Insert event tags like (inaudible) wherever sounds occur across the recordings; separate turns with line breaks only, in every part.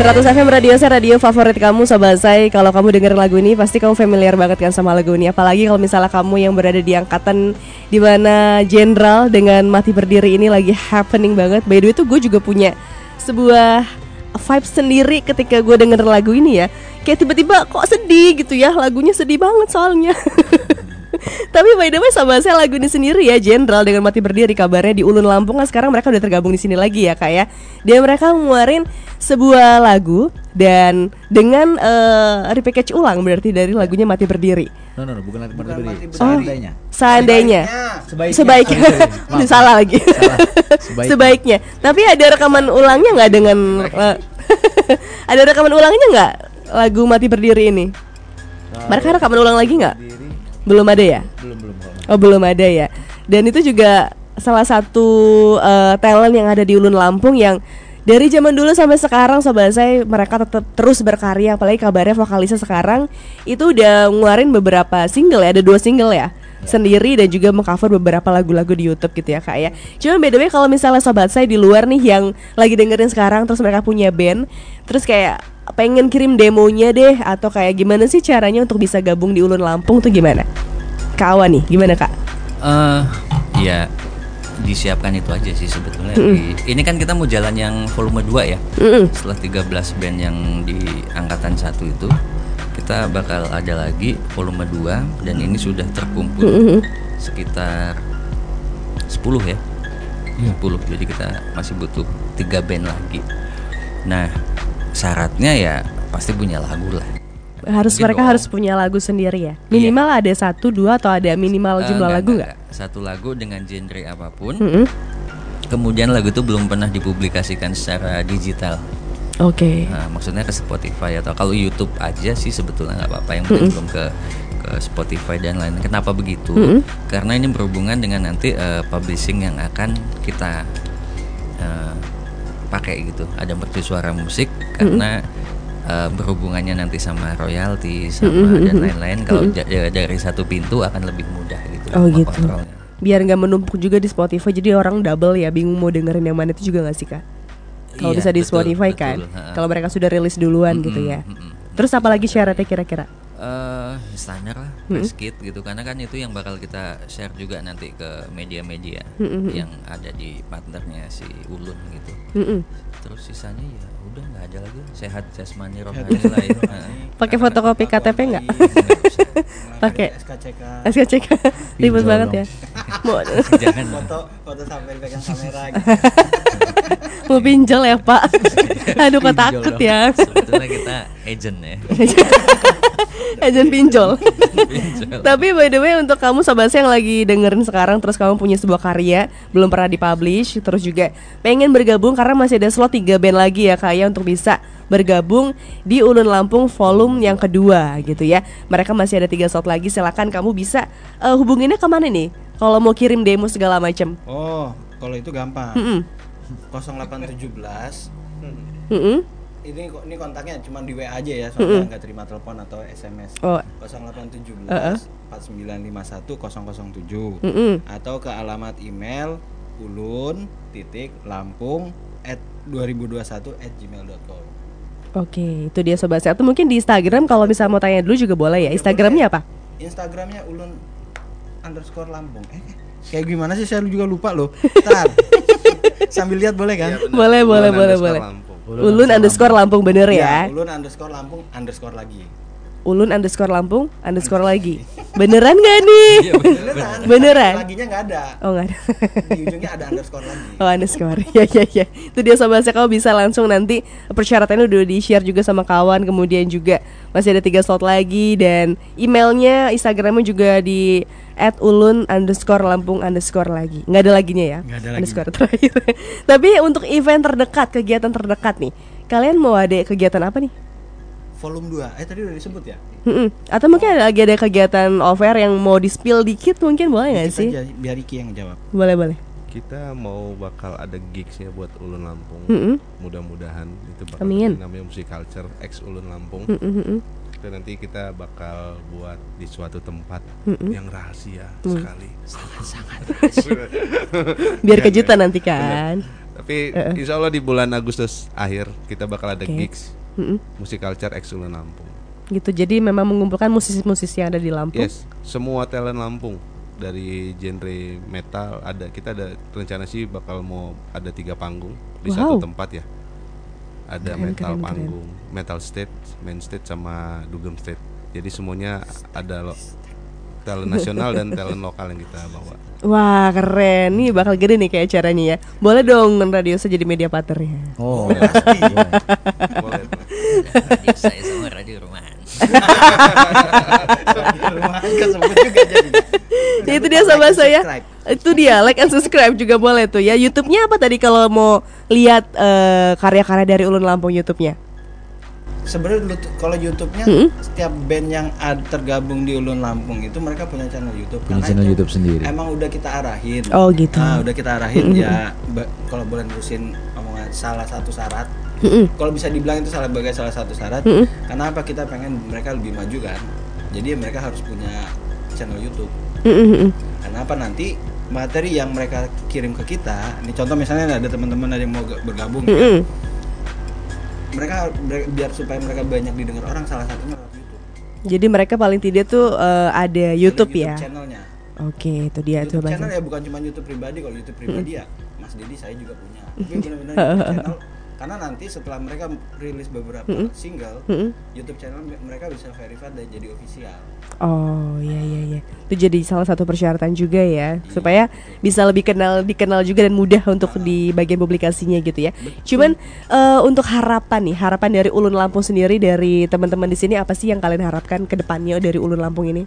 100 FM Radio saya radio favorit kamu Sobat saya Kalau kamu denger lagu ini pasti kamu familiar banget kan sama lagu ini. Apalagi kalau misalnya kamu yang berada di angkatan di mana Jenderal dengan Mati Berdiri ini lagi happening banget. By the way itu gue juga punya sebuah vibe sendiri ketika gue denger lagu ini ya. Kayak tiba-tiba kok sedih gitu ya Lagunya sedih banget soalnya (laughs) Tapi by the way sama saya lagu ini sendiri ya Jenderal dengan mati berdiri kabarnya di Ulun Lampung kan sekarang mereka udah tergabung di sini lagi ya kak ya Dia mereka ngeluarin sebuah lagu dan dengan uh, repackage ulang berarti dari lagunya mati berdiri
No no no bukan mati
Bukan
berdiri.
mati berdiri.
Seandainya.
Seandainya
Sebaiknya.
Sebaiknya.
Maaf.
Salah lagi
Salah. Sebaiknya.
Sebaiknya Tapi ada rekaman ulangnya nggak dengan eh, (laughs) Ada rekaman ulangnya nggak lagu mati berdiri ini Mereka rekaman ulang lagi nggak? Belum ada ya?
Belum belum.
Oh belum ada ya. Dan itu juga salah satu eh, talent yang ada di Ulun Lampung yang dari zaman dulu sampai sekarang sobat saya mereka tetap terus berkarya apalagi kabarnya vokalisnya sekarang itu udah ngeluarin beberapa single ya ada dua single ya sendiri dan juga mengcover beberapa lagu-lagu di YouTube gitu ya kak ya. Cuma by the way kalau misalnya sobat saya di luar nih yang lagi dengerin sekarang terus mereka punya band terus kayak pengen kirim demonya deh atau kayak gimana sih caranya untuk bisa gabung di Ulun Lampung tuh gimana? Kawan nih, gimana kak?
Eh, ya disiapkan itu aja sih sebetulnya. Di- ini kan kita mau jalan yang volume 2 ya.
Mm-mm.
Setelah 13 band yang di angkatan satu itu, kita bakal ada lagi volume 2 dan ini sudah terkumpul sekitar 10 ya. 10. Jadi kita masih butuh tiga band lagi. Nah, syaratnya ya pasti punya lagu lah.
harus
Mungkin
mereka
dong.
harus punya lagu sendiri ya minimal ada satu dua atau ada minimal
Eh,
jumlah
enggak,
lagu nggak.
Satu lagu dengan genre apa pun.
Mm-mm.
Kemudian lagu itu belum pernah dipublikasikan secara digital.
oke
Nah, maksudnya ke Spotify atau kalau YouTube aja sih sebetulnya nggak apa-apa yang penting belum ke ke Spotify dan lain. Kenapa begitu?
Mm-mm.
Karena ini berhubungan dengan nanti eh, publishing yang akan kita eh, pakai gitu. Ada mercusuara musik karena eh, berhubungannya nanti sama royalti sama dan lain-lain. Kalau ja- ja- dari satu pintu akan lebih mudah gitu.
Oh, gitu. biar nggak menumpuk juga di Spotify jadi orang double ya bingung mau dengerin yang mana itu juga nggak sih kak kalau
Iya,
bisa di
betul,
Spotify
betul,
kan kalau mereka sudah rilis duluan gitu ya
Mm-mm.
terus apalagi syaratnya kira-kira
eh standar lah press kit gitu. Karena kan itu yang bakal kita share juga nanti ke media-media yang ada di partnernya si Ulun gitu.
Mm-mm.
terus sisanya ya udah nggak ada lagi. Sehat jasmani rohani lain.
Pakai fotokopi KTP nggak? Pakai
SKCK
SKCK ribet banget ya. (laughs)
Foto foto sampai pegang (laughs) kamera gitu. (laughs)
mau pinjol ya pak (laughs) aduh kok takut
dong.
ya
sebetulnya kita agent ya (laughs)
ajan pinjol (laughs)
Pinjol.
Tapi by the way untuk kamu sobat saya yang lagi dengerin sekarang terus kamu punya sebuah karya belum pernah dipublish terus juga pengen bergabung karena masih ada slot 3 band lagi ya Kak ya untuk bisa bergabung di Ulun Lampung volume yang kedua gitu ya. Mereka masih ada tiga slot lagi silakan kamu bisa eh, hubunginnya ke mana nih? Kalau mau kirim demo segala macam.
Oh, kalau itu gampang.
Mm-mm.
0817
Mm-mm.
ini kok ini kontaknya cuma di WA aja ya soalnya nggak terima telepon atau SMS.
Oh.
0817
Uh-uh.
4951 007
Mm-mm.
atau ke alamat email ulun titik lampung at 2021 at gmail.com
Oke, itu dia sobat. Atau mungkin di Instagram kalau misalnya mau tanya dulu juga boleh ya. Instagramnya apa?
Instagramnya ulun underscore lampung eh kayak gimana sih saya juga lupa loh Ntar (laughs) sambil lihat boleh kan
Boleh, boleh, boleh, boleh. Ulun underscore Lampung bener ya.
Iya, ulun underscore lampung underscore lagi
Ulun underscore Lampung underscore lagi. Beneran gak nih?
Iya,
beneran
Beneran?
laginya nggak ada
Oh nggak ada.
di ujungnya ada underscore lagi
Oh underscore. Ya ya ya. Itu dia sobat saya kamu bisa langsung nanti persyaratannya udah di share juga sama kawan. Kemudian juga masih ada tiga slot lagi dan emailnya Instagramnya juga di at ulun underscore lampung underscore lagi nggak ada laginya ya
Nggak ada lagi.
underscore terakhir (laughs) tapi untuk event terdekat kegiatan terdekat nih kalian mau ada kegiatan apa nih
volume 2 eh tadi udah disebut ya
Mm-mm. Atau mungkin ada lagi ada kegiatan offer yang mau di spill dikit mungkin boleh nggak sih?
aja, biar Iki yang jawab
Boleh boleh.
kita mau bakal ada gigsnya buat Ulun Lampung
Mm-mm.
mudah-mudahan itu bakal
Amin.
namanya musik culture X Ulun Lampung
Mm-mm, mm-mm.
itu nanti kita bakal buat di suatu tempat
Mm-mm.
yang rahasia sekali (laughs)
Biar kejutan nanti kan.
Tapi insya Allah di bulan Agustus akhir kita bakal ada
Oke.
gigs
Mm-mm.
musik culture Ulun Lampung.
Gitu. Jadi memang mengumpulkan musisi-musisi yang ada di Lampung.
Yes, semua talent Lampung dari genre metal ada. Kita ada rencana sih bakal mau ada tiga panggung di
Wow.
satu tempat ya. Ada
Keren,
metal
keren, keren.
panggung, metal stage, main stage sama dugem stage. Jadi semuanya ada lo talent nasional dan talent lokal yang kita bawa.
Wah keren, nih bakal gede nih kayak acaranya ya. Boleh dong radio saya jadi media partnernya.
Oh, (laughs)
Boleh.
Radio saya sama radio rumahan.
Ya, itu dia sama
like
saya. Itu dia like and subscribe juga boleh tuh ya. YouTube-nya apa tadi kalau mau lihat eh, karya-karya dari Ulun Lampung YouTube-nya?
Sebenarnya kalau YouTube-nya setiap band yang ad, tergabung di Ulun Lampung itu mereka punya channel YouTube.
Punya channel YouTube sendiri.
Emang udah kita arahin.
Oh, gitu.
Nah, udah kita arahin ya. Kalau boleh nerusin omongan salah satu syarat.
Mm-mm.
Kalau bisa dibilang itu salah sebagai salah satu syarat.
Mm-mm.
Karena apa kita pengen mereka lebih maju kan. Jadi mereka harus punya channel YouTube.
Mm-mm.
Karena apa nanti materi yang mereka kirim ke kita, ini contoh misalnya ada teman-teman ada yang mau bergabung, ya.
Mm-mm.
mereka biar supaya mereka banyak didengar orang salah satunya lewat YouTube.
Jadi mereka paling tidak tuh eh, ada YouTube,
Ada
ya.
channelnya.
Oke, itu dia
YouTube
Bang.
channel ya bukan cuma YouTube pribadi, kalau YouTube pribadi ya Mas Dedi saya juga punya. Tapi (laughs) benar-benar YouTube channel karena nanti setelah mereka rilis beberapa single,
Mm-mm.
YouTube channel me- mereka bisa verified dan jadi official.
Oh iya iya iya. Itu jadi salah satu persyaratan juga ya supaya bisa lebih kenal dikenal juga dan mudah untuk di bagian publikasinya gitu ya. Cuman eh, untuk harapan nih, harapan dari Ulun Lampung sendiri dari teman-teman di sini apa sih yang kalian harapkan ke depannya dari Ulun Lampung ini?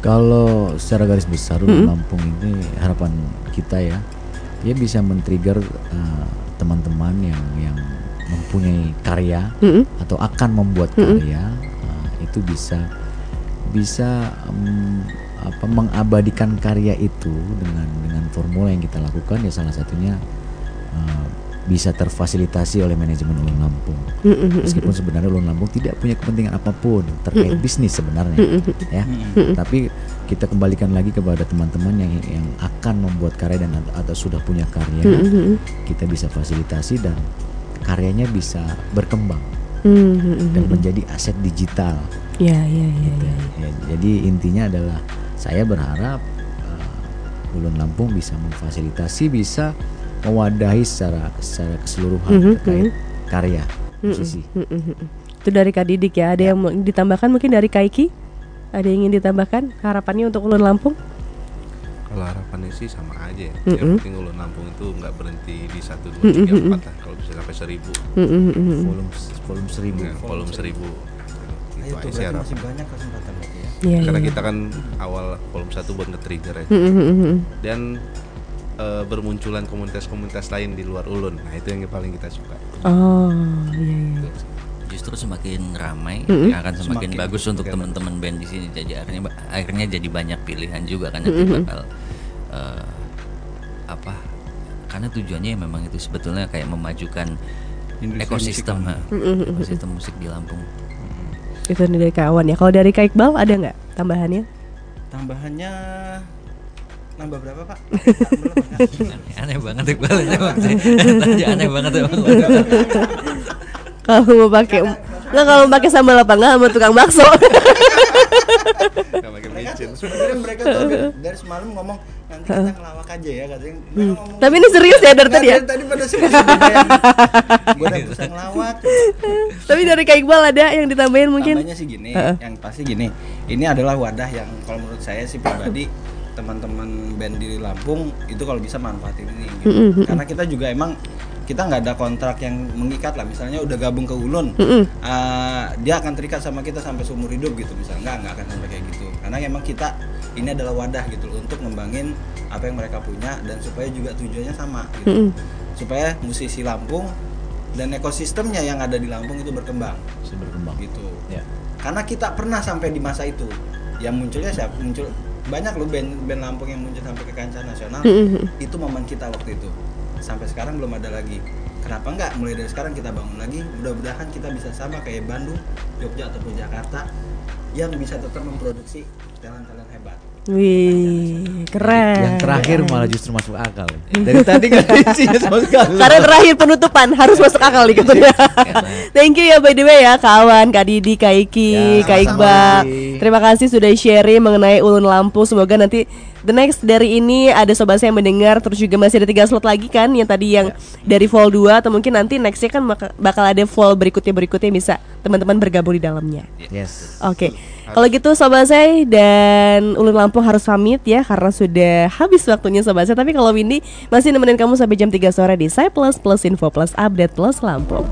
Kalau secara garis besar Ulun Lampung ini harapan kita ya, dia bisa men-trigger uh, teman-teman yang yang mempunyai karya
Mm-mm.
atau akan membuat karya uh, itu bisa bisa em, apa mengabadikan karya itu dengan dengan formula yang kita lakukan ya salah satunya uh, bisa terfasilitasi oleh manajemen Ulun Lampung.
Mm-mm.
Meskipun sebenarnya Ulun Lampung tidak punya kepentingan apa pun terkait bisnis sebenarnya, ya. Tapi kita kembalikan lagi kepada teman-teman yang yang akan membuat karya dan atau sudah punya karya,
Mm-mm.
kita bisa fasilitasi dan karyanya bisa berkembang
Mm-mm.
dan menjadi aset digital.
Ya ya ya ya.
Ya, jadi intinya adalah saya berharap uh, Ulun Lampung bisa memfasilitasi, bisa mewadahi secara secara keseluruhan terkait karya musisi.
Mm-mm. Itu dari Kak Didik ya. Ada yang mau ditambahkan mungkin dari Kaiki? Ada yang ingin ditambahkan harapannya untuk Ulun Lampung?
Kalau harapannya sih sama aja ya.
Mm-mm.
Yang penting Ulun Lampung itu nggak berhenti di satu dua tiga empat lah. Kalau bisa sampai seribu,
Mm-mm.
Volume volume seribu.
ya, volume seribu.
Ayo
Itu
tuh
aja sih
berarti
harapan.
masih banyak kesempatan ya.
Iya,
Karena
iya.
kita kan awal volume satu buat nge-trigger ya.
Mm-mm.
Dan eh, bermunculan komunitas-komunitas lain di luar Ulun. Nah, itu yang paling kita suka.
Oh iya iya.
Justru semakin ramai
Mm-mm.
akan semakin,
Semakin
bagus untuk teman-teman band di sini. Jadi akhirnya akhirnya jadi banyak pilihan juga kan nanti bakal eh, apa? Karena tujuannya memang itu sebetulnya kayak memajukan
Industri
ekosistem
musik
ekosistem musik di Lampung.
Itu dari kawan ya. Kalau dari Kak Iqbal ada nggak tambahannya?
Tambahannya nambah berapa pak?
aneh, (laughs) aneh banget Iqbal emang sih. Tadi aneh banget emang.
Kalau mau pakai nggak kalau mau pakai sambal apa nggak sama tukang bakso?
Nggak
mereka
micin.
sebenarnya mereka tuh dari- dari semalam ngomong nanti kita ngelawak aja ya katanya. Mereka ngomong-
Tapi ini serius ya dari
Nggak,
tadi ya?
Tadi pada serius bayangin. Gua udah bisa ngelawak.
Tapi dari Kak Iqbal ada yang ditambahin mungkin?
Tambahnya sih gini, yang pasti gini. Ini adalah wadah yang kalau menurut saya sih pribadi teman-teman band di Lampung itu kalau bisa manfaatin ini gitu. Karena kita juga emang kita nggak ada kontrak yang mengikat lah misalnya udah gabung ke Ulun
Mm-mm.
eh, dia akan terikat sama kita sampai seumur hidup gitu misalnya nggak nggak akan sampai kayak gitu karena emang kita ini adalah wadah gitu loh untuk ngembangin apa yang mereka punya dan supaya juga tujuannya sama gitu
Mm-mm.
supaya musisi Lampung dan ekosistemnya yang ada di Lampung itu berkembang
berkembang.
gitu
Ya.
karena kita pernah sampai di masa itu yang munculnya siapa muncul banyak loh band band Lampung yang muncul sampai ke kancah nasional.
Mm-mm.
itu momen kita waktu itu. Sampai sekarang belum ada lagi. Kenapa enggak? Mulai dari sekarang kita bangun lagi. Mudah-mudahan kita bisa sama kayak Bandung Jogja ataupun Jakarta yang bisa tetap memproduksi talent-talent hebat.
Wih, keren.
Yang terakhir malah justru masuk akal. (laughs) Dari tadi (laughs) nggak diisinya sama sekali.
Karena terakhir penutupan harus masuk akal nih katanya. (laughs) Thank you ya by the way ya kawan, Kak Didi, Kak Iki,
Ya,
Kak Iqbal. Terima kasih sudah sharing mengenai Ulun Lampu. Semoga nanti the next dari ini ada sobat saya yang mendengar terus juga masih ada tiga slot lagi kan yang tadi yang dari Vol 2 atau mungkin nanti nextnya kan baka- bakal ada Vol berikutnya berikutnya bisa teman-teman bergabung di dalamnya.
Yes.
Oke, kalau gitu Sobat saya dan Ulun Lampung harus pamit ya karena sudah habis waktunya Sobat saya. Tapi kalau Windy masih nemenin kamu sampai jam 3 sore di Saya Plus Plus Info Plus Update Plus Lampung.